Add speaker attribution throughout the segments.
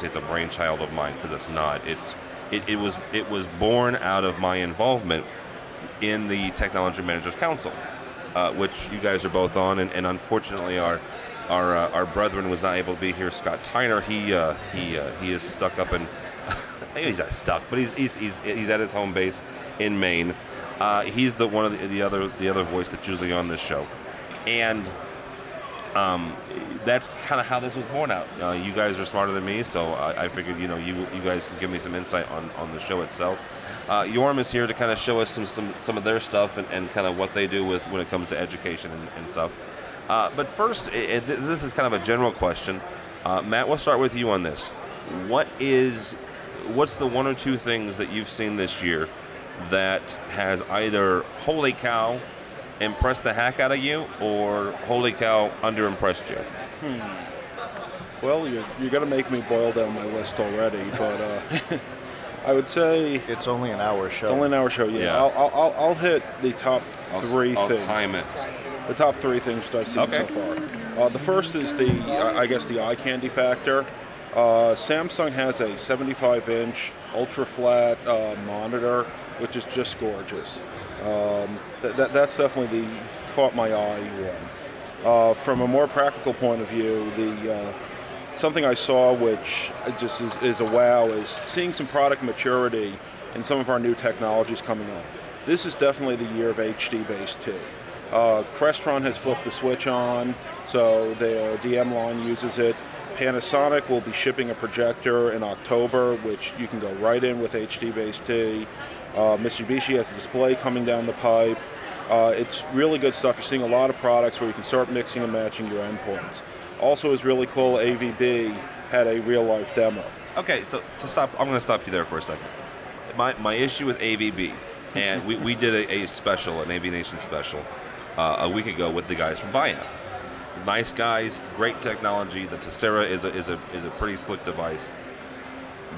Speaker 1: Say it's a brainchild of mine because it's not. It's. It, it was. It was born out of my involvement in the Technology Managers Council, uh, which you guys are both on, and, and unfortunately our. Our, uh, our brethren was not able to be here. Scott Tyner, he uh, he uh, he is stuck up in. he's not stuck, but he's he's, he's, he's at his home base in Maine. Uh, he's the one of the, the other the other voice that's usually on this show, and um, that's kind of how this was born out. Uh, you guys are smarter than me, so I, I figured you know you you guys can give me some insight on, on the show itself. Uh, Yoram is here to kind of show us some, some, some of their stuff and, and kind of what they do with when it comes to education and, and stuff. Uh, but first, i i- this is kind of a general question. Uh, Matt, we'll start with you on this. What is what's the one or two things that you've seen this year that has either holy cow impressed the heck out of you or holy cow underimpressed you? Hmm.
Speaker 2: Well, you're, you're going to make me boil down my list already, but uh, I would say it's
Speaker 3: It's only an hour show.
Speaker 2: only an hour show. Yeah,
Speaker 1: Yeah.
Speaker 2: I'll, I'll, I'll, I'll hit the top
Speaker 1: I'll,
Speaker 2: 3
Speaker 1: I'll
Speaker 2: things.
Speaker 1: time it.
Speaker 2: The top three things that I've seen
Speaker 1: Okay.
Speaker 2: so far. Uh, the first is the, I I guess, the eye candy factor. Uh, Samsung has a 75-inch ultra-flat uh, monitor, which is just gorgeous. Um, th- that, that's definitely the caught my eye one. Uh, from a more practical point of view, the uh, something I saw which just is, is a wow is seeing some product maturity in some of our new technologies coming on. This is definitely the year of HD base T. Uh, Crestron has flipped the switch on, so their DM line uses it. Panasonic will be shipping a projector in October, which you can go right in with HD base T. Uh, Mitsubishi has a display coming down the pipe. Uh, it's really good stuff. You're seeing a lot of products where you can start mixing and matching your endpoints. Also, is really cool. AVB had a real life demo.
Speaker 1: Okay, so so stop. I'm going to stop you there for a second. My my issue with AVB, and we, we did a, a special, an AV Nation special, uh, a week ago with the guys from Biamp. Nice guys, great technology. The Tesira is a is a is a pretty slick device.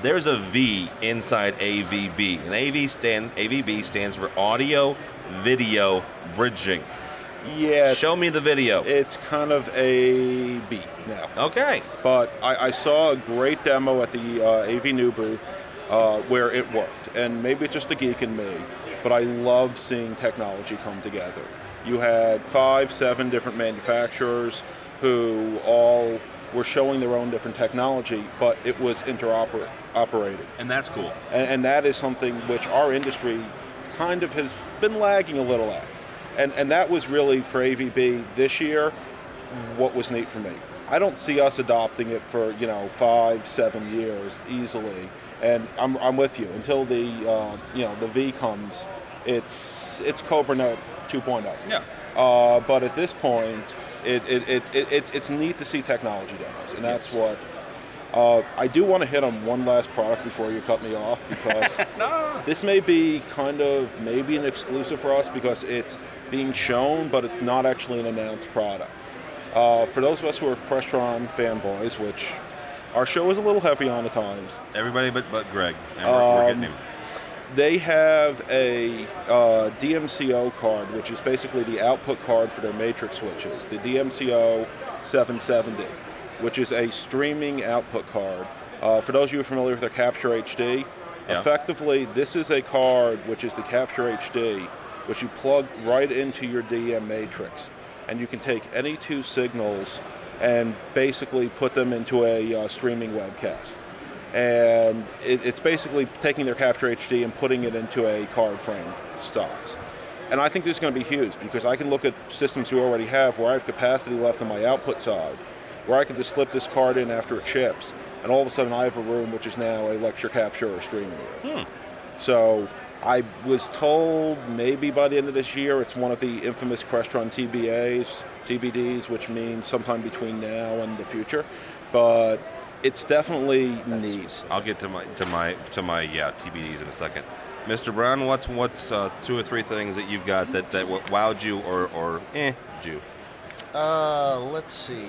Speaker 1: There's a V inside AVB, and AV stand AVB stands for Audio Video Bridging.
Speaker 2: Yeah,
Speaker 1: Show me the video.
Speaker 2: it's kind of a B now.
Speaker 1: Okay.
Speaker 2: But I, I saw a great demo at the uh, AVnu booth uh, where it worked. And maybe it's just a geek in me, but I love seeing technology come together. You had five, seven different manufacturers who all were showing their own different technology, but it was interoperating.
Speaker 1: And that's cool.
Speaker 2: And, and that is something which our industry kind of has been lagging a little at. And, and that was really for AVB this year what was neat for me. I don't see us adopting it for, you know, five, seven years easily. And I'm, I'm with you. Until the, uh, you know, the V comes, it's, it's CobraNet 2.0.
Speaker 1: Yeah.
Speaker 2: Uh, but at this point, it, it, it, it, it's it's neat to see technology demos, and that's what. Uh, I do want to hit on one last product before you cut me off because this may be kind of maybe an exclusive for us because it's being shown, but it's not actually an announced product. Uh, for those of us who are Crestron fanboys, which our show is a little heavy on at times,
Speaker 1: Everybody but but Greg, and we're, we're getting him.
Speaker 2: They have a uh, DMCO card, which is basically the output card for their matrix switches, the DMCO 770, which is a streaming output card. Uh, for those of you familiar with their Capture HD,
Speaker 1: Yeah.
Speaker 2: effectively, this is a card which is the Capture HD, which you plug right into your DM matrix. And you can take any two signals and basically put them into a uh, streaming webcast and it, it's basically taking their Capture HD and putting it into a card frame stocks. And I think this is going to be huge because I can look at systems we already have where I have capacity left on my output side, where I can just slip this card in after it ships, and all of a sudden I have a room which is now a lecture capture or streaming room. Hmm. So I was told maybe by the end of this year it's one of the infamous Crestron TBAs, TBDs, which means sometime between now and the future. But it's definitely
Speaker 3: That's
Speaker 2: neat.
Speaker 3: specific.
Speaker 1: I'll get to my to my to my yeah TBDs in a second. Mr. Brown, what's what's uh, two or three things that you've got that that w- wowed you or or eh you?
Speaker 3: Uh, let's see.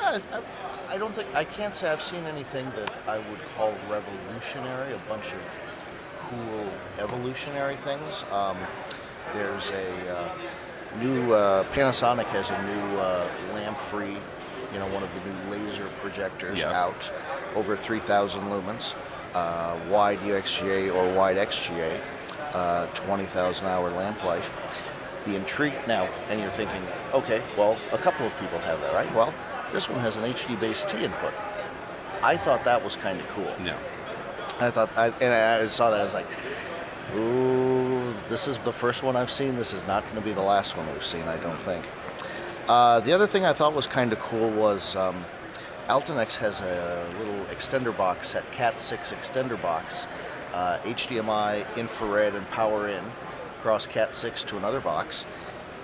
Speaker 3: I, I, I don't think I can't say I've seen anything that I would call revolutionary. A bunch of cool evolutionary things. Um, there's a uh, new uh, Panasonic has a new uh, lamp-free, you know, one of the new laser projectors
Speaker 1: Yeah.
Speaker 3: out, over 3,000 lumens, uh, wide UXGA or wide XGA, uh, 20,000 hour lamp life the intrigue now, and you're thinking, okay, well, a couple of people have that, right? Well, this one has an HD base T input. I thought that was kind of cool.
Speaker 1: Yeah.
Speaker 3: I thought, I, and I saw that, I was like, ooh, this is the first one I've seen. This is not going to be the last one we've seen, I don't think. Uh, the other thing I thought was kind of cool was um, Altinex has a little extender box, that Cat 6 extender box, uh, HDMI, infrared, and power in, across Cat 6 to another box.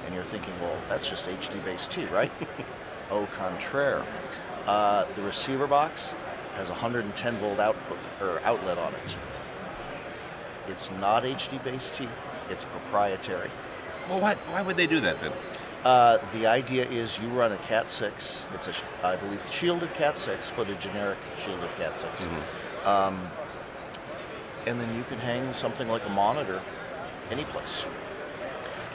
Speaker 3: And you're thinking, well, that's just HD base T, right? au contraire. Uh, the receiver box has a 110 volt output or outlet on it. It's not HD base T. It's proprietary.
Speaker 1: Well, why why would they do that then?
Speaker 3: Uh, the idea is you run a Cat 6. It's a, I believe, shielded Cat 6, but a generic shielded Cat 6. Um, and then you can hang something like a monitor any place.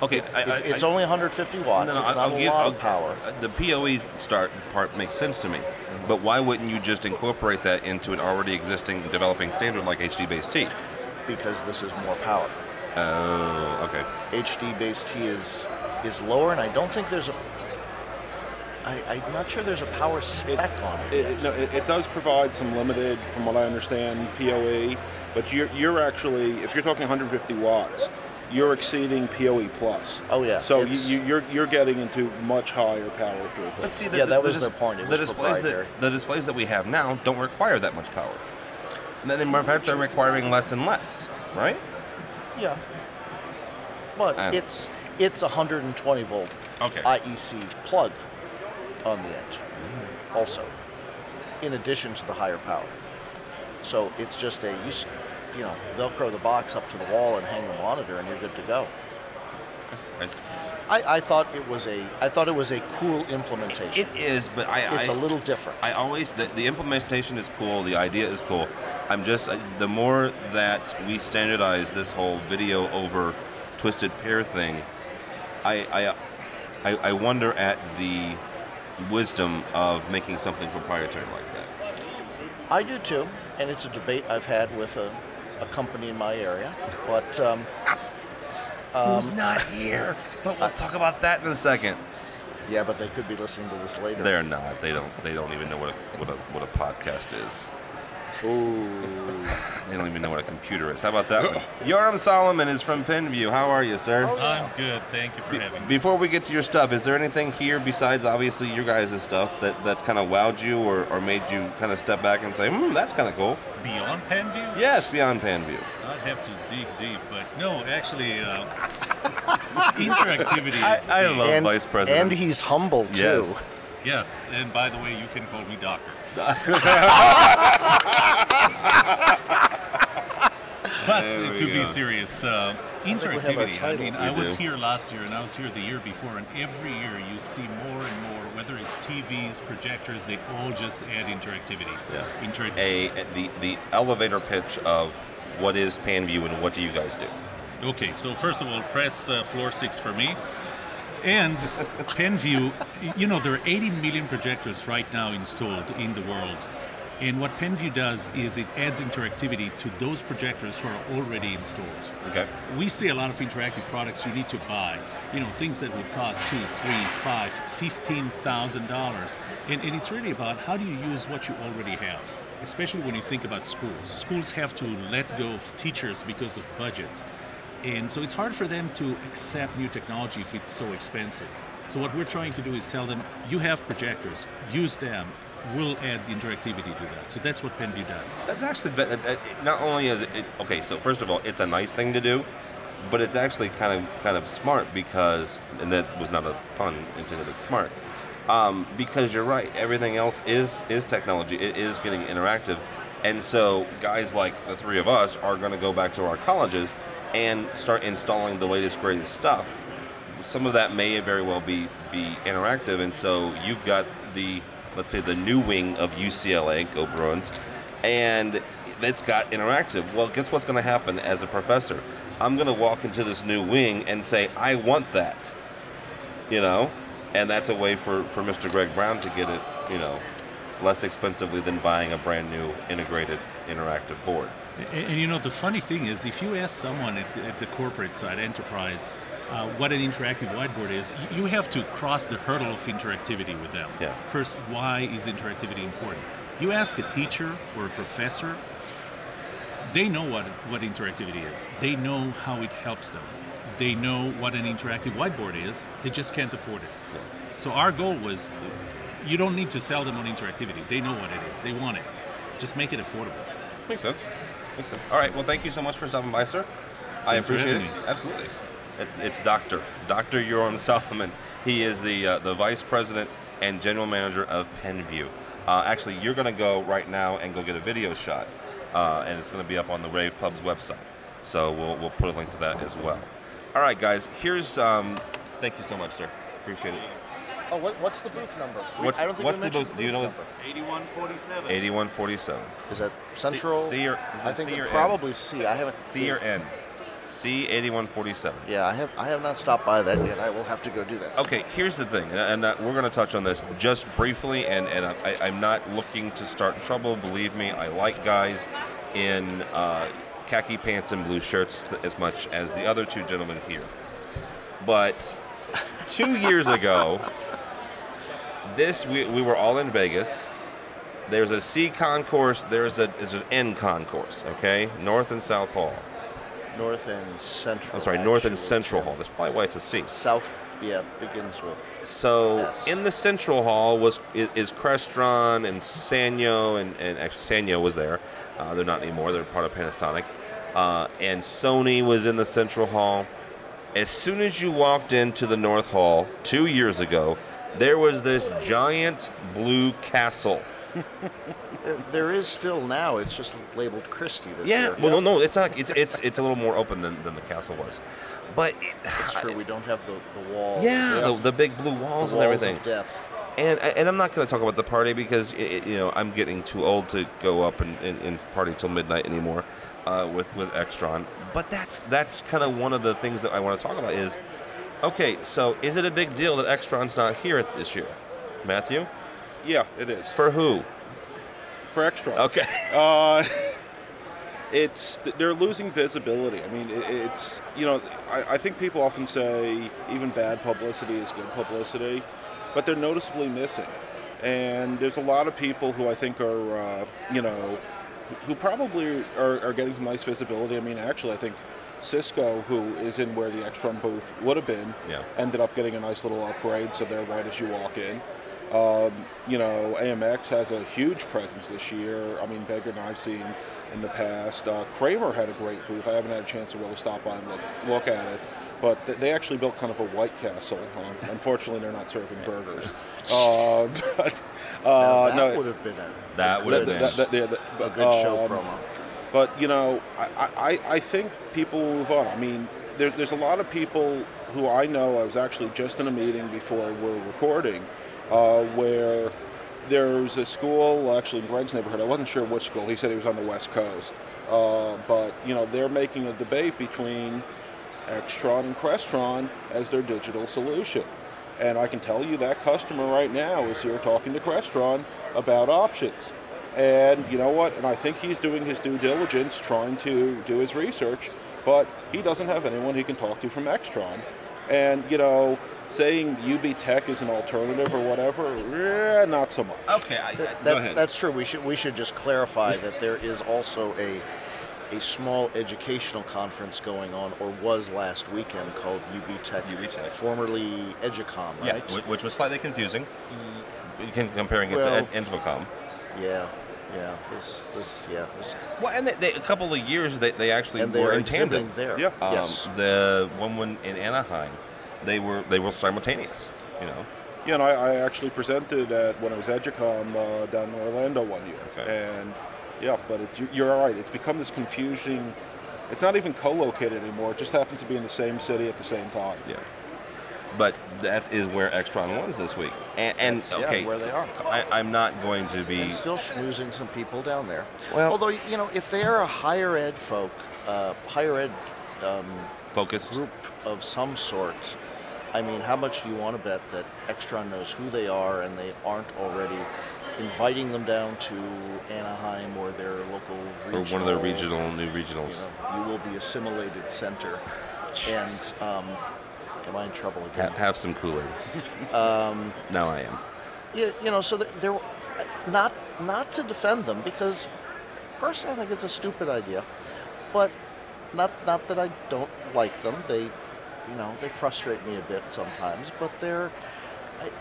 Speaker 1: Okay, I,
Speaker 3: It's,
Speaker 1: I-
Speaker 3: it's
Speaker 1: I-
Speaker 3: only 150 watts. it's
Speaker 1: I'll-
Speaker 3: not
Speaker 1: I'll
Speaker 3: a
Speaker 1: give-
Speaker 3: lot
Speaker 1: I'll-
Speaker 3: of power.
Speaker 1: uh, The PoE start part makes sense to me, but why wouldn't you just incorporate that into an already existing developing standard like HD base T?
Speaker 3: because this is more power.
Speaker 1: Oh, okay.
Speaker 3: HD base T is is lower, and I don't think there's a. I, I'm not sure there's a power spec on it.
Speaker 2: It,
Speaker 3: yet.
Speaker 2: it, no, it, it does provide some limited, from what I understand, PoE, but you're, you're actually, if you're talking 150 watts, you're exceeding PoE plus.
Speaker 3: Oh, yeah,
Speaker 2: So you,
Speaker 3: it's-
Speaker 2: you, you're you're getting into much higher power throughput.
Speaker 1: Let's see.
Speaker 3: Yeah, that was their point. It
Speaker 1: the
Speaker 3: was
Speaker 1: displays that the displays that we have now don't require that much power. And then in fact, they're requiring less and less, right?
Speaker 3: Yeah. But it's it's a 120 volt
Speaker 1: Okay.
Speaker 3: IEC plug on the edge, also, in addition to the higher power. So it's just a you, you know Velcro the box up to the wall and hang the monitor, and you're good to go.
Speaker 1: I
Speaker 3: thought it was a I thought it was a cool implementation.
Speaker 1: It is, but I.
Speaker 3: it's
Speaker 1: I,
Speaker 3: a little different.
Speaker 1: I always the, the implementation is cool. The idea is cool. I'm just the more that we standardize this whole video over twisted pair thing, I I, I I wonder at the wisdom of making something proprietary like that.
Speaker 3: I do too, and it's a debate I've had with a, a company in my area. But um,
Speaker 1: Who's not here? But we'll talk about that in a second.
Speaker 3: yeah, but they could be listening to this later.
Speaker 1: They're not. They don't. They don't even know what a, what a what a podcast is.
Speaker 3: Ooh.
Speaker 1: They don't even know what a computer is. How about that one? Yoram Solomon is from Penview. How are you, sir?
Speaker 4: I'm good. Thank you for having me.
Speaker 1: Before we get to your stuff, is there anything here besides obviously your guys' stuff that, that kind of wowed you or, or made you kind of step back and say, hmm, that's kind of cool?
Speaker 4: Beyond PenView?
Speaker 1: Yes, beyond PenView.
Speaker 4: I'd have to dig deep, but no, actually, uh, interactivity is
Speaker 1: I
Speaker 4: big.
Speaker 1: love-
Speaker 3: and,
Speaker 1: vice president.
Speaker 3: and he's humble too.
Speaker 1: Yes.
Speaker 4: Yes, and by the way, you can call me Doctor. But to be
Speaker 1: go.
Speaker 4: serious, uh,
Speaker 3: think we have our
Speaker 4: interactivity. I
Speaker 3: title.
Speaker 4: mean,
Speaker 1: We
Speaker 4: I was here last year and I was here the year before, and every year you see more and more, whether it's TVs, projectors, they all just add interactivity.
Speaker 1: Yeah.
Speaker 4: Inter-
Speaker 1: A, the, the elevator pitch of what is PenView and what do you guys do?
Speaker 4: Okay, so first of all, press uh, floor six for me. And PenView, you know, there are 80 million projectors right now installed in the world. And what PenView does is it adds interactivity to those projectors who are already installed.
Speaker 1: Okay.
Speaker 4: We see a lot of interactive products you need to buy. You know, things that would cost two, three, five, fifteen thousand dollars. And, and it's really about how do you use what you already have, especially when you think about schools. Schools have to let go of teachers because of budgets. And so it's hard for them to accept new technology if it's so expensive. So what we're trying to do is tell them, you have projectors, use them. We'll add the interactivity to that. So that's what PenView does.
Speaker 1: That's actually uh, uh, not only is it, it okay. So first of all, it's a nice thing to do, but it's actually kind of kind of smart because, and that was not a pun intended. It's smart Um, because you're right, everything else is is technology. It is getting interactive, and so guys like the three of us are going to go back to our colleges and start installing the latest greatest stuff. Some of that may very well be be interactive, and so you've got the let's say the new wing of UCLA, go Bruins, and it's got interactive. Well, guess what's going to happen as a professor? I'm going to walk into this new wing and say, I want that. You know? And that's a way for, for Mr. Greg Brown to get it, you know, less expensively than buying a brand new integrated interactive board.
Speaker 4: And, and you know, the funny thing is, if you ask someone at the, at the corporate side, enterprise, uh, what an interactive whiteboard is, you have to cross the hurdle of interactivity with them.
Speaker 1: Yeah.
Speaker 4: First, why is interactivity important? You ask a teacher or a professor, they know what, what interactivity is. They know how it helps them. They know what an interactive whiteboard is. They just can't afford it. Yeah. So our goal was, you don't need to sell them on interactivity. They know what it is. They want it. Just make it affordable.
Speaker 1: Makes sense. Makes sense. All right. Well, thank you so much for stopping by, sir. I
Speaker 4: Thanks for
Speaker 1: appreciate it. Absolutely. It's it's Doctor Doctor Yoram Solomon. He is the uh, the vice president and general manager of Penview. Uh, actually, you're going to go right now and go get a video shot, uh, and it's going to be up on the Rave Pub's website. So we'll we'll put a link to that as well. All right, guys. Here's um. Thank you so much, sir. Appreciate it.
Speaker 3: Oh, what, what's the booth number?
Speaker 1: What's-
Speaker 3: I don't think
Speaker 1: what's
Speaker 3: we
Speaker 1: the
Speaker 3: mentioned
Speaker 1: booth- do you know-
Speaker 3: number.
Speaker 5: 8147.
Speaker 1: 8147.
Speaker 3: Is that Central?
Speaker 1: C or- is
Speaker 3: I think
Speaker 1: C or
Speaker 3: probably C. I haven't
Speaker 1: C or N. C 8147.
Speaker 3: Yeah, I have. I have not stopped by that yet. I will have to go do that.
Speaker 1: Okay, here's the thing, and, and uh, we're going to touch on this just briefly, and, and I, I'm not looking to start trouble. Believe me, I like guys in uh, khaki pants and blue shirts th- as much as the other two gentlemen here. But two years ago, this we, we were all in Vegas. There's a C concourse. There's a there's an N concourse. Okay, North and South Hall.
Speaker 3: North and Central.
Speaker 1: I'm sorry, North and Central Hall. That's probably why it's a C.
Speaker 3: South, yeah, begins with.
Speaker 1: So
Speaker 3: Yes.
Speaker 1: in the central hall was is, is Crestron and Sanyo and, and actually Sanyo was there. Uh, they're not anymore. They're part of Panasonic. Uh, and Sony was in the central hall. As soon as you walked into the north hall two years ago, there was this giant blue castle.
Speaker 3: There, is still now. It's just labeled Christie this
Speaker 1: Yeah.
Speaker 3: year.
Speaker 1: Well, no, no, it's not. It's it's it's a little more open than, than the castle was, but it,
Speaker 3: It's true. We don't have the the wall.
Speaker 1: yeah,
Speaker 3: the,
Speaker 1: the, big blue walls,
Speaker 3: the
Speaker 1: and
Speaker 3: walls
Speaker 1: everything.
Speaker 3: of death.
Speaker 1: And and I'm not going to talk about the party because i i- you know I'm getting too old to go up and, and, and party till midnight anymore uh, with with Extron. But that's that's kind of one of the things that I want to talk about is okay. So is it a big deal that Extron's not here this year, Matthew?
Speaker 2: Yeah, it is.
Speaker 1: For who?
Speaker 2: For Extron.
Speaker 1: Okay.
Speaker 2: Uh, it's they're losing visibility. I mean, it's you know, I, I think people often say even bad publicity is good publicity, but they're noticeably missing. And there's a lot of people who I think are, uh, you know, who probably are, are getting some nice visibility. I mean, actually, I think Cisco, who is in where the Extron booth would have been,
Speaker 1: Yeah.
Speaker 2: ended up getting a nice little upgrade, so they're right as you walk in. Um, you know, AMX has a huge presence this year. I mean, bigger than I've seen in the past. Uh, Kramer had a great booth. I haven't had a chance to really stop by and look, look at it. But th- they actually built kind of a White Castle. Um, unfortunately, they're not serving burgers. Uh, but
Speaker 3: Now,
Speaker 2: uh,
Speaker 3: that
Speaker 2: no,
Speaker 3: would have been a
Speaker 1: That would have
Speaker 3: good-
Speaker 1: been-
Speaker 2: that- that- yeah, that-
Speaker 3: a good show
Speaker 2: um,
Speaker 3: promo.
Speaker 2: But you know, I, I, I think people move on. I mean, there, there's a lot of people who I know. I was actually just in a meeting before we're recording, uh, where there's a school actually in Greg's neighborhood. I wasn't sure which school. He said he was on the West Coast, uh, but you know, they're making a debate between Extron and Crestron as their digital solution. And I can tell you that customer right now is here talking to Crestron about options. And you know what? And I think he's doing his due diligence, trying to do his research, but he doesn't have anyone he can talk to from Extron. And you know, saying UB Tech is an alternative or whatever, eh, not so much.
Speaker 1: Okay. I,
Speaker 3: Th-
Speaker 1: go
Speaker 3: that's that's true. We should we should just clarify that there is also a a small educational conference going on, or was last weekend called UB Tech,
Speaker 1: UB Tech.
Speaker 3: formerly Educom, right?
Speaker 1: whi- which was slightly confusing. You can comparing it
Speaker 3: Well-
Speaker 1: to Ed- InfoComm.
Speaker 3: Yeah, yeah. This this yeah. This,
Speaker 1: Well, and they, they, a couple of years they, they actually
Speaker 3: and they
Speaker 1: were in tandem.
Speaker 3: there.
Speaker 2: Yeah.
Speaker 1: Um,
Speaker 3: yes.
Speaker 1: The one when in Anaheim, they were they were simultaneous. You know,
Speaker 2: you know, I, I actually presented at when I was Educom uh, down in Orlando one year,
Speaker 1: Okay.
Speaker 2: and yeah, but it, you- you're all right. It's become this confusing. It's not even co-located anymore. It just happens to be in the same city at the same time.
Speaker 1: Yeah. But that is where Extron was this week. And, and
Speaker 3: That's, yeah,
Speaker 1: okay,
Speaker 3: where they are.
Speaker 1: I, I'm not going to be.
Speaker 3: and still schmoozing some people down there.
Speaker 1: Well-
Speaker 3: although you know, if they are a higher ed folk, uh, higher ed um,
Speaker 1: focused.
Speaker 3: group of some sort, I mean, how much do you want to bet that Extron knows who they are and they aren't already inviting them down to Anaheim or their local
Speaker 1: Or one of their
Speaker 3: regional,
Speaker 1: regional, new
Speaker 3: You
Speaker 1: regionals.
Speaker 3: know, you will be assimilated center. and um, am I in trouble
Speaker 1: Ha-
Speaker 3: again?
Speaker 1: have some Kool Aid.
Speaker 3: Um,
Speaker 1: now I am.
Speaker 3: Yeah, you know, so th- there, not not to defend them because personally I think it's a stupid idea, but not not that I don't like them. They, you know, they frustrate me a bit sometimes, but they're.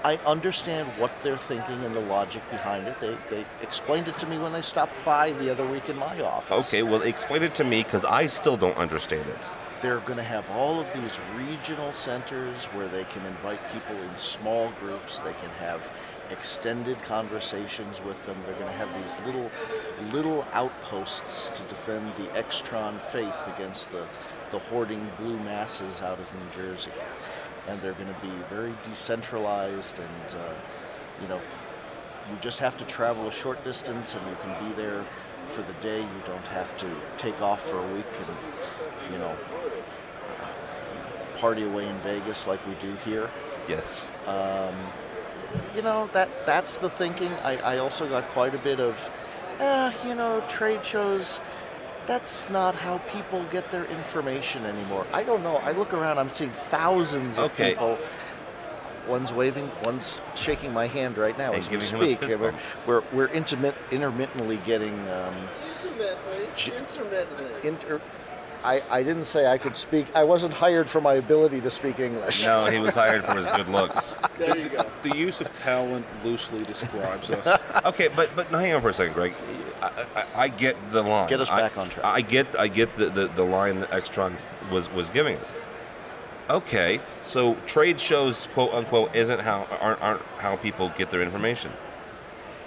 Speaker 3: I, I understand what they're thinking and the logic behind it. They, they explained it to me when they stopped by the other week in my office.
Speaker 1: Okay, well, explain it to me because I still don't understand it.
Speaker 3: They're going to have all of these regional centers where they can invite people in small groups. They can have extended conversations with them. They're going to have these little, little outposts to defend the Extron faith against the, the hoarding blue masses out of New Jersey. And they're going to be very decentralized, and uh, you know, you just have to travel a short distance, and you can be there for the day. You don't have to take off for a week and you know, party away in Vegas like we do here.
Speaker 1: Yes.
Speaker 3: Um, you know that that's the thinking. I, I also got quite a bit of, eh, you know, trade shows. That's not how people get their information anymore. I don't know. I look around. I'm seeing thousands of
Speaker 1: Okay.
Speaker 3: people. One's waving. One's shaking my hand right now
Speaker 1: And
Speaker 3: as we
Speaker 1: giving him a
Speaker 3: speak. we're, we're we're intermit, intermittently getting. Um,
Speaker 5: Intermittently.
Speaker 3: J-
Speaker 5: Intermittently.
Speaker 3: inter. I, I didn't say I could speak. I wasn't hired for my ability to speak English.
Speaker 1: No, he was hired for his good looks.
Speaker 5: There you go.
Speaker 2: The use of talent loosely describes us.
Speaker 1: Okay, but but hang on for a second, Greg. I, I, I get the line.
Speaker 3: Get us
Speaker 1: I-
Speaker 3: back on track.
Speaker 1: I get I get the, the, the line that Extron was was giving us. Okay, so trade shows, quote unquote, isn't how aren't, aren't how people get their information.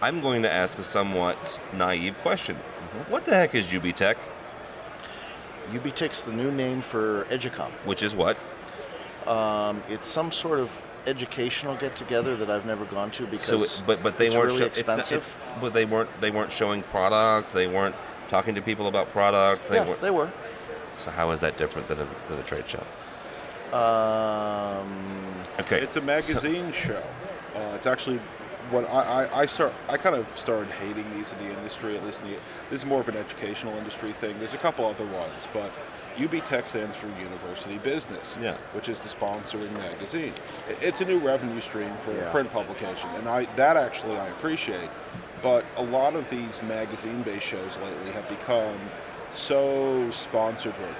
Speaker 1: I'm going to ask a somewhat naive question.
Speaker 3: Mm-hmm.
Speaker 1: What the heck is UBTech?
Speaker 3: UBTech's the new name for Educom.
Speaker 1: Which is what?
Speaker 3: Um, it's some sort of educational get together that I've never gone to
Speaker 1: So,
Speaker 3: because
Speaker 1: it- but but they
Speaker 3: it's
Speaker 1: weren't
Speaker 3: really
Speaker 1: sho- it's not-
Speaker 3: expensive.
Speaker 1: it's- but they weren't they weren't showing product. They weren't talking to people about product. They
Speaker 3: yeah,
Speaker 1: weren't,
Speaker 3: they were.
Speaker 1: so how is that different than a, than a trade show?
Speaker 3: Um,
Speaker 1: Okay,
Speaker 2: It's a magazine show. Uh, it's actually what I, I, I start. I kind of started hating these in the industry. At least in the, this is more of an educational industry thing. There's a couple other ones, but UB Tech stands for University Business,
Speaker 1: Yeah.
Speaker 2: which is the sponsoring magazine. It- It's a new revenue stream for
Speaker 3: Yeah.
Speaker 2: print publication, and I that actually I appreciate. But a lot of these magazine-based shows lately have become so sponsor-driven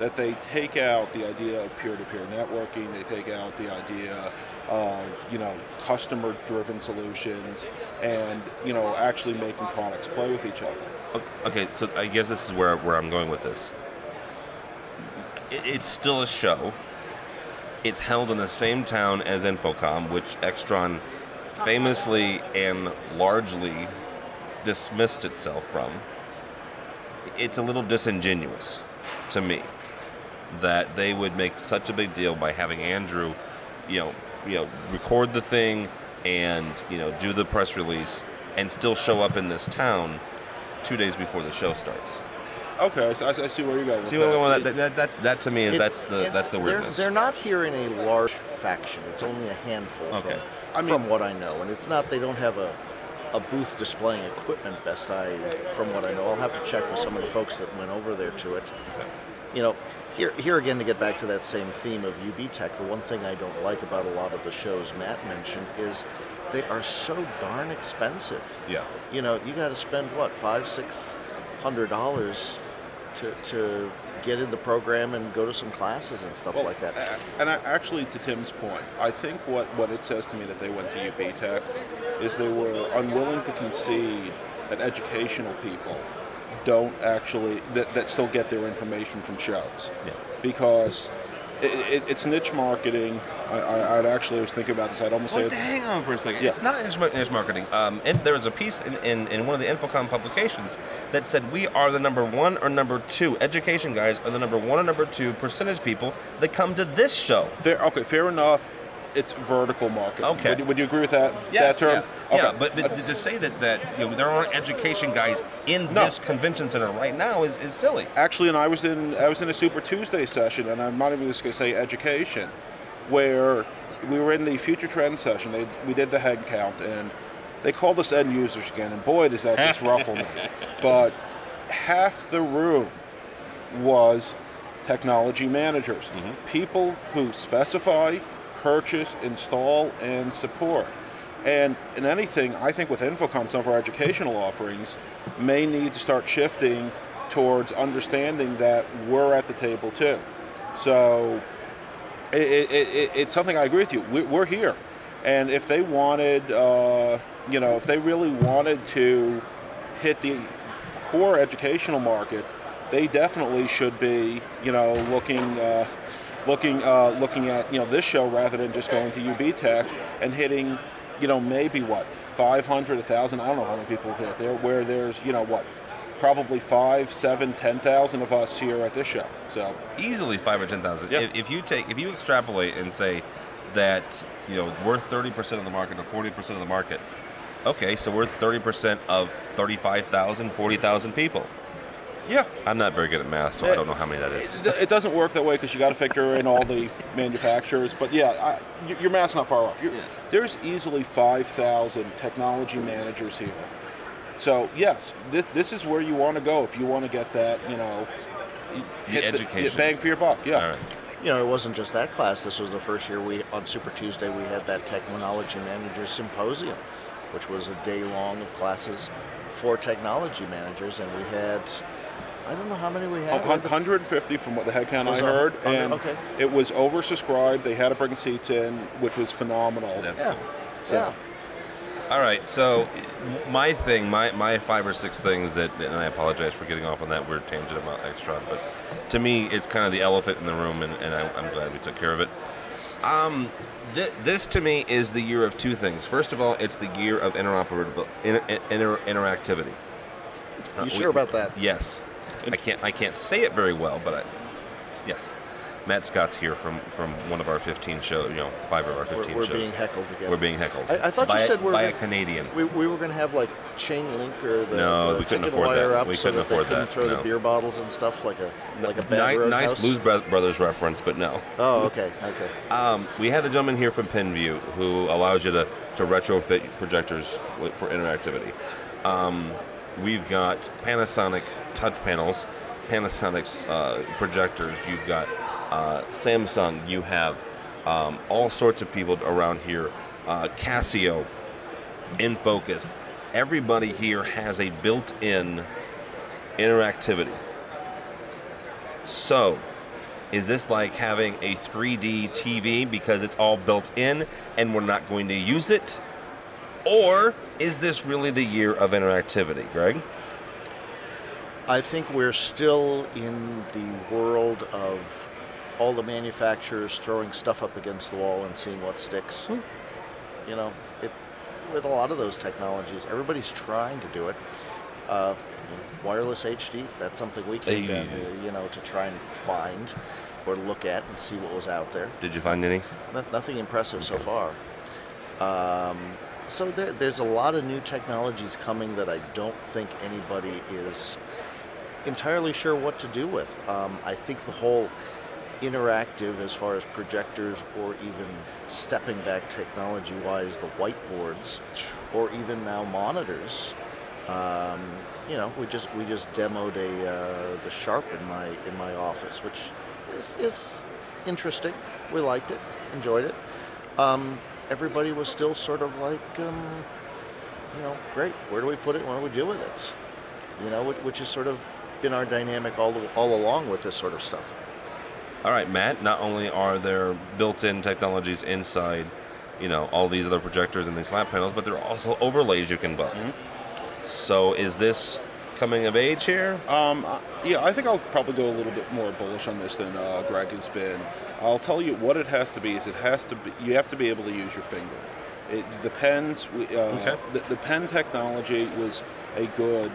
Speaker 2: that they take out the idea of peer-to-peer networking. They take out the idea of you know customer-driven solutions, and you know actually making products play with each other.
Speaker 1: Okay, so I guess this is where, where I'm going with this. It's still a show. It's held in the same town as InfoComm, which Extron famously and largely dismissed itself from. It's a little disingenuous to me that they would make such a big deal by having Andrew, you know, you know, record the thing and you know do the press release and still show up in this town two days before the show starts.
Speaker 2: Okay, so I, I see where you're going.
Speaker 1: See what I'm
Speaker 2: that.
Speaker 1: going that? That, that? That's that to me.
Speaker 3: it-
Speaker 1: that's the
Speaker 3: it-
Speaker 1: that's the
Speaker 3: they're-
Speaker 1: weirdness.
Speaker 3: They're, not here in a large faction. It's only a handful.
Speaker 1: Okay.
Speaker 3: From,
Speaker 2: I mean-
Speaker 3: from what I know, and it's not. They don't have a a booth displaying equipment. Best I, from what I know, I'll have to check with some of the folks that went over there to it. You know, here here again to get back to that same theme of UB Tech. The one thing I don't like about a lot of the shows Matt mentioned is they are so darn expensive.
Speaker 1: Yeah.
Speaker 3: You know, you got to spend what five, six hundred dollars to to get in the program and go to some classes and stuff
Speaker 2: Well,
Speaker 3: like that.
Speaker 2: And I, actually, to Tim's point, I think what, what it says to me that they went to UB Tech is they were unwilling to concede that educational people don't actually that, that still get their information from shows.
Speaker 1: Yeah.
Speaker 2: Because it, it, it's niche marketing. I, I, I'd actually was thinking about this. I'd almost say
Speaker 1: Wait,
Speaker 2: it's,
Speaker 1: hang on for a second.
Speaker 2: Yeah.
Speaker 1: It's not niche niche marketing. Um, and there was a piece in, in, in one of the InfoComm publications that said we are the number one or number two. Education guys are the number one or number two percentage people that come to this show.
Speaker 2: fair. Okay, fair enough. It's vertical marketing.
Speaker 1: Okay.
Speaker 2: Would, you- would you agree with that?
Speaker 1: Yes,
Speaker 2: that term?
Speaker 1: yeah,
Speaker 2: Okay.
Speaker 1: yeah. But, but to say that that you know there aren't education guys in
Speaker 2: No.
Speaker 1: this convention center right now is, is silly.
Speaker 2: actually, and I was in I was in a Super Tuesday session, and I'm not even just going to say education, where we were in the Future Trend session. They, we did the head count, and they called us end users again. And boy, does that just ruffle me. But half the room was technology managers, mm-hmm. people who specify, purchase, install, and support. And in anything, I think with InfoComm, some of our educational offerings may need to start shifting towards understanding that we're at the table too. So it, it, it, it's something I agree with you. We, we're here, and if they wanted, uh, you know, if they really wanted to hit the core educational market, they definitely should be, you know, looking, uh, looking, uh, looking at you know this show rather than just going to UB Tech and hitting, you know, maybe what 500, 1,000. I don't know how many people hit there. Where there's, you know, what, probably five, seven, ten thousand of us here at this show. So
Speaker 1: Easily five or ten thousand.
Speaker 2: Yeah.
Speaker 1: If, if you take if you extrapolate and say that you know we're thirty percent of the market or forty percent of the market, okay, so we're thirty percent of 35,000, 40,000 people.
Speaker 2: Yeah,
Speaker 1: I'm not very good at math, so I don't know how many that is.
Speaker 2: It, it doesn't work that way because you got to factor in all the manufacturers. But yeah, I, y- your math's not far off. You're, There's easily 5,000 technology managers here. So yes, this this is where you want to go if you want to get that, you know, hit
Speaker 1: education.
Speaker 2: bang for your buck. Yeah.
Speaker 1: All right.
Speaker 3: You know, it wasn't just that class. This was the first year we on Super Tuesday we had that Technology manager Symposium, which was a day long of classes for technology managers, and we had I don't know how many we
Speaker 2: A
Speaker 3: had.
Speaker 2: hun- 150 from what the head count I heard,
Speaker 3: 100?
Speaker 2: and
Speaker 3: Okay.
Speaker 2: it was oversubscribed. They had to bring seats in, which was phenomenal.
Speaker 1: So that's
Speaker 3: Yeah.
Speaker 1: cool.
Speaker 3: Yeah.
Speaker 1: All right, so my thing, my, my five or six things that, and I apologize for getting off on that weird tangent about Extron, but to me, it's kind of the elephant in the room, and, and I, I'm glad we took care of it. Um, th- this to me is the year of two things. First of all, it's the year of interoperability, inter- inter- interactivity. Uh,
Speaker 3: You
Speaker 1: we-
Speaker 3: sure about that?
Speaker 1: Yes. I can't I can't say it very well, but I, yes. Matt Scott's here from, from one of our 15 shows, you know, five of our 15
Speaker 3: We're, we're
Speaker 1: shows.
Speaker 3: being heckled again.
Speaker 1: We're being heckled.
Speaker 3: I, I thought
Speaker 1: by
Speaker 3: you said we're
Speaker 1: by a
Speaker 3: gonna-
Speaker 1: Canadian.
Speaker 3: We, we were going to have like chain link or the,
Speaker 1: No,
Speaker 3: the
Speaker 1: we couldn't afford that. We
Speaker 3: so
Speaker 1: couldn't
Speaker 3: that
Speaker 1: afford that,
Speaker 3: throw
Speaker 1: no.
Speaker 3: the beer bottles and stuff like a like a
Speaker 1: Ni-
Speaker 3: bad
Speaker 1: nice
Speaker 3: roadhouse?
Speaker 1: Blues Brothers reference, but no.
Speaker 3: Oh, okay, okay.
Speaker 1: Um, we have a gentleman here from PenView who allows you to, to retrofit projectors for interactivity. Um, we've got Panasonic touch panels, Panasonic uh, projectors. You've got uh, Samsung. You have um, all sorts of people around here. Uh, Casio, InFocus. Everybody here has a built-in interactivity. So, is this like having a 3D TV because it's all built in and we're not going to use it? Or is this really the year of interactivity, Greg?
Speaker 3: I think we're still in the world of all the manufacturers throwing stuff up against the wall and seeing what sticks. You know, it, with a lot of those technologies, everybody's trying to do it. Uh, wireless HD, that's something we came down to, you know, to try and find or look at and see what was out there.
Speaker 1: Did you find any?
Speaker 3: No- nothing impressive so far. Um, so there, there's a lot of new technologies coming that I don't think anybody is entirely sure what to do with. Um, I think the whole interactive, as far as projectors or even stepping back technology-wise, the whiteboards, or even now monitors. Um, you know, we just we just demoed a uh, the Sharp in my in my office, which is, is interesting. We liked it, enjoyed it. Um, everybody was still sort of like, um, you know, great. Where do we put it? What do we do with it? You know, which, has sort of been our dynamic all all along with this sort of stuff.
Speaker 1: All right, Matt. Not only are there built-in technologies inside, you know, all these other projectors and these flat panels, but there are also overlays you can buy. So, is this coming of age here?
Speaker 2: Um, yeah, I think I'll probably go a little bit more bullish on this than uh, Greg has been. I'll tell you what it has to be is it has to be you have to be able to use your finger. It depends. Uh,
Speaker 1: Okay.
Speaker 2: the, the pen technology was a good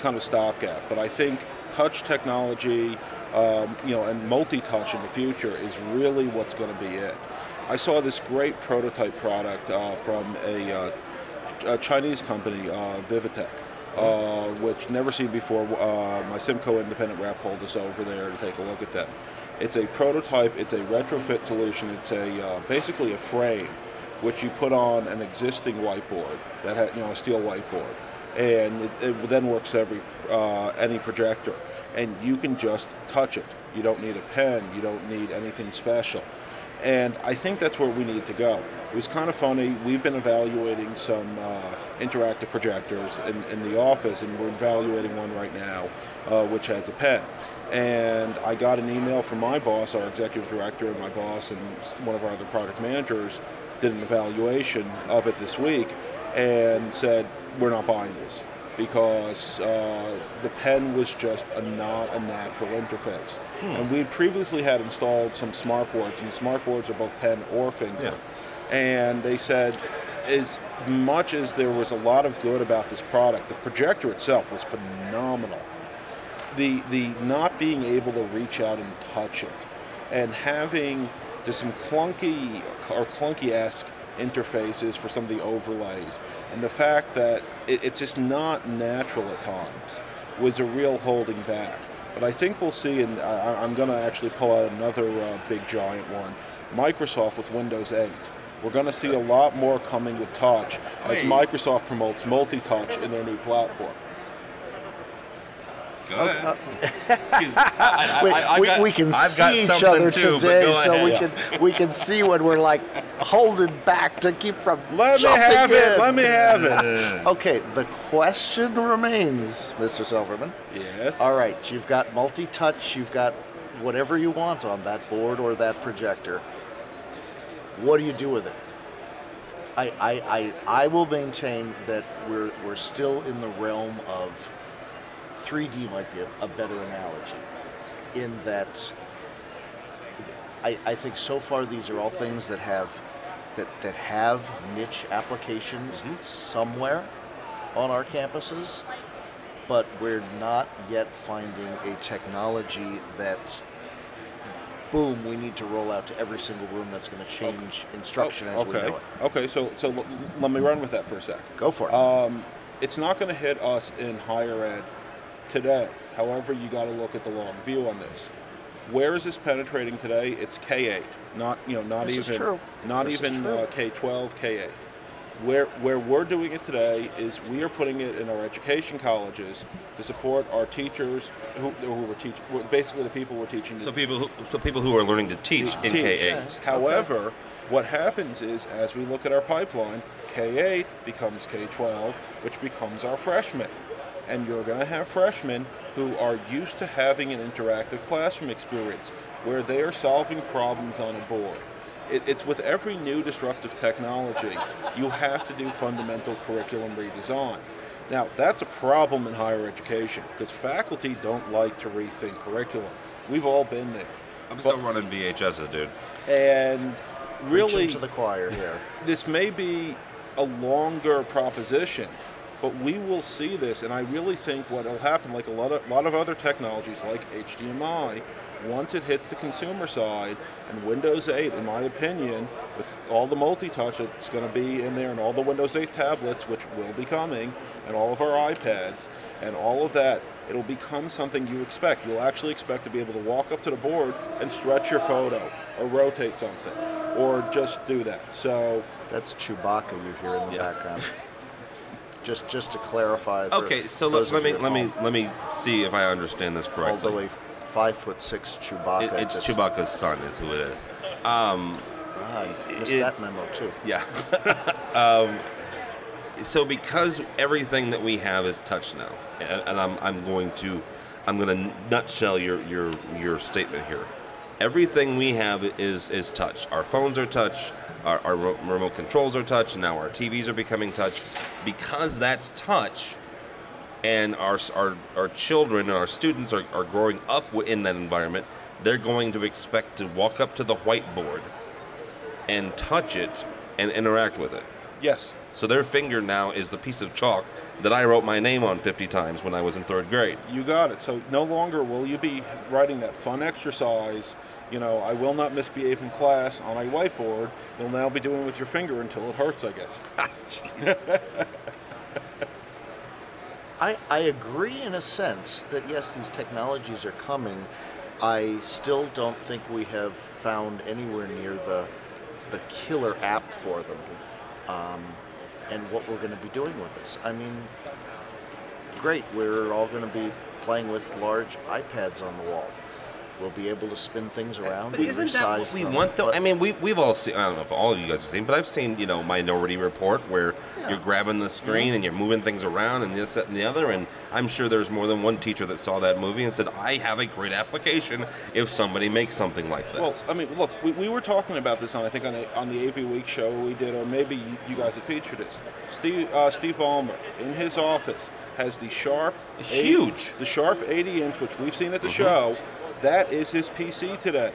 Speaker 2: kind of stopgap, but I think touch technology, um, you know, and multi-touch in the future is really what's going to be it. I saw this great prototype product uh, from a, uh, a Chinese company, uh, Vivitek, uh, which never seen before. Uh, my Simco independent rep pulled us over there to take a look at that. It's a prototype. It's a retrofit solution. It's a uh, basically a frame which you put on an existing whiteboard that had you know a steel whiteboard, and it, it then works every uh, any projector, and you can just touch it. You don't need a pen. You don't need anything special. And I think that's where we need to go. It was kind of funny. We've been evaluating some uh, interactive projectors in, in the office, and we're evaluating one right now, uh, which has a pen. And I got an email from my boss, our executive director, and my boss, and one of our other product managers did an evaluation of it this week and said, We're not buying this because uh, the pen was just a, not a natural interface. And we had previously had installed some smart boards, and smart boards are both pen or finger.
Speaker 1: Yeah.
Speaker 2: And they said, as much as there was a lot of good about this product, the projector itself was phenomenal. The the not being able to reach out and touch it, and having just some clunky or clunky-esque interfaces for some of the overlays, and the fact that it, it's just not natural at times was a real holding back. But I think we'll see, and I, I'm going to actually pull out another uh, big giant one, Microsoft with Windows 8. We're going to see a lot more coming with touch as Microsoft promotes multi-touch in their new platform.
Speaker 1: Go oh, ahead. Oh.
Speaker 3: we, we, we can see each other today, so we can we can see when we're like holding back to keep from.
Speaker 2: Let me have it. Let me have it.
Speaker 3: Okay, the question remains, Mr. Silverman.
Speaker 2: Yes.
Speaker 3: All right, you've got multi-touch, you've got whatever you want on that board or that projector. What do you do with it? I, I, I, I will maintain that we're, we're still in the realm of 3D might be a, a better analogy in that I, I think so far these are all things that have that, that have niche applications somewhere on our campuses, but we're not yet finding a technology that boom, we need to roll out to every single room that's going to change instruction as we
Speaker 2: okay.
Speaker 3: know it.
Speaker 2: Okay, so so l- let me run with that for a sec.
Speaker 3: Go for it.
Speaker 2: Um, it's not going to hit us in higher ed today. However, you got to look at the long view on this. Where is this penetrating today? It's K8, not you know not
Speaker 3: This
Speaker 2: even not
Speaker 3: This
Speaker 2: even uh, K12, K8. Where where we're doing it today is we are putting it in our education colleges to support our teachers who, who were teaching, basically the people we're teaching.
Speaker 1: So people who so people who are learning to teach in
Speaker 2: teach.
Speaker 1: K8.
Speaker 2: However, what happens is as we look at our pipeline, K8 becomes K12, which becomes our freshmen. And you're going to have freshmen who are used to having an interactive classroom experience where they are solving problems on a board. It, it's with every new disruptive technology, you have to do fundamental curriculum redesign. Now, that's a problem in higher education because faculty don't like to rethink curriculum. We've all been there.
Speaker 1: I'm still running VHSs, dude.
Speaker 2: And really,
Speaker 3: Preaching to the choir here.
Speaker 2: this may be a longer proposition, but we will see this, and I really think what will happen, like a lot of lot of other technologies like HDMI, once it hits the consumer side, and Windows 8, in my opinion, with all the multi-touch that's going to be in there, and all the Windows 8 tablets, which will be coming, and all of our iPads, and all of that, it'll become something you expect. You'll actually expect to be able to walk up to the board and stretch your photo, or rotate something, or just do that. So
Speaker 3: That's Chewbacca you hear in the
Speaker 1: Yeah.
Speaker 3: background. Just just to clarify.
Speaker 1: Okay, so let, let me let me let me see if I understand this correctly.
Speaker 3: all the way five foot six Chewbacca.
Speaker 1: It- it's Chewbacca's son, is who it is. Um,
Speaker 3: Ah, I missed
Speaker 1: it-
Speaker 3: that memo too.
Speaker 1: yeah. um, so because everything that we have is touch now, and, and I'm I'm going to I'm going to nutshell your your your statement here. Everything we have is is touch. Our phones are touch. Our, our remote controls are touch. Now our TVs are becoming touch. Because that's touch, and our our, our children and our students are, are growing up in that environment, they're going to expect to walk up to the whiteboard and touch it and interact with it.
Speaker 2: Yes.
Speaker 1: So their finger now is the piece of chalk that I wrote my name on 50 times when I was in third grade.
Speaker 2: You got it. So no longer will you be writing that fun exercise, you know, I will not misbehave in class on a whiteboard. You'll now be doing it with your finger until it hurts, I guess.
Speaker 3: I, I agree in a sense that yes, these technologies are coming. I still don't think we have found anywhere near the the killer app for them, um, and what we're going to be doing with this. I mean, great, we're all going to be playing with large iPads on the wall. We'll be able to spin things around.
Speaker 1: But isn't that what we
Speaker 3: them,
Speaker 1: want, though?
Speaker 3: but-
Speaker 1: I mean, we, we've all seen, I don't know if all of you guys have seen, but I've seen, you know, Minority Report where you're grabbing the screen and you're moving things around and this, that, and the other. And I'm sure there's more than one teacher that saw that movie and said, I have a great application if somebody makes something like that.
Speaker 2: Well, I mean, look, we, we were talking about this on I think on, a, on the AV Week show we did, or maybe you, you guys have featured this. Steve uh, Steve Ballmer in his office has the sharp, 80
Speaker 1: huge. Mm-hmm.
Speaker 2: the sharp 80 inch, which we've seen at the show. That is his PC today.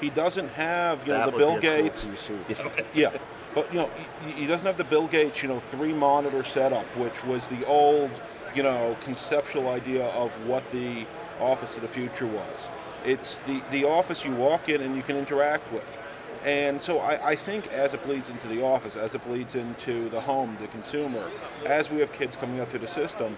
Speaker 2: He doesn't have you know
Speaker 3: that
Speaker 2: the Bill
Speaker 3: cool
Speaker 2: Gates.
Speaker 3: PC.
Speaker 2: Yeah, but you know he, he doesn't have the Bill Gates you know three monitor setup, which was the old you know conceptual idea of what the office of the future was. It's the the office you walk in and you can interact with. And so I, I think as it bleeds into the office, as it bleeds into the home, the consumer, as we have kids coming up through the system,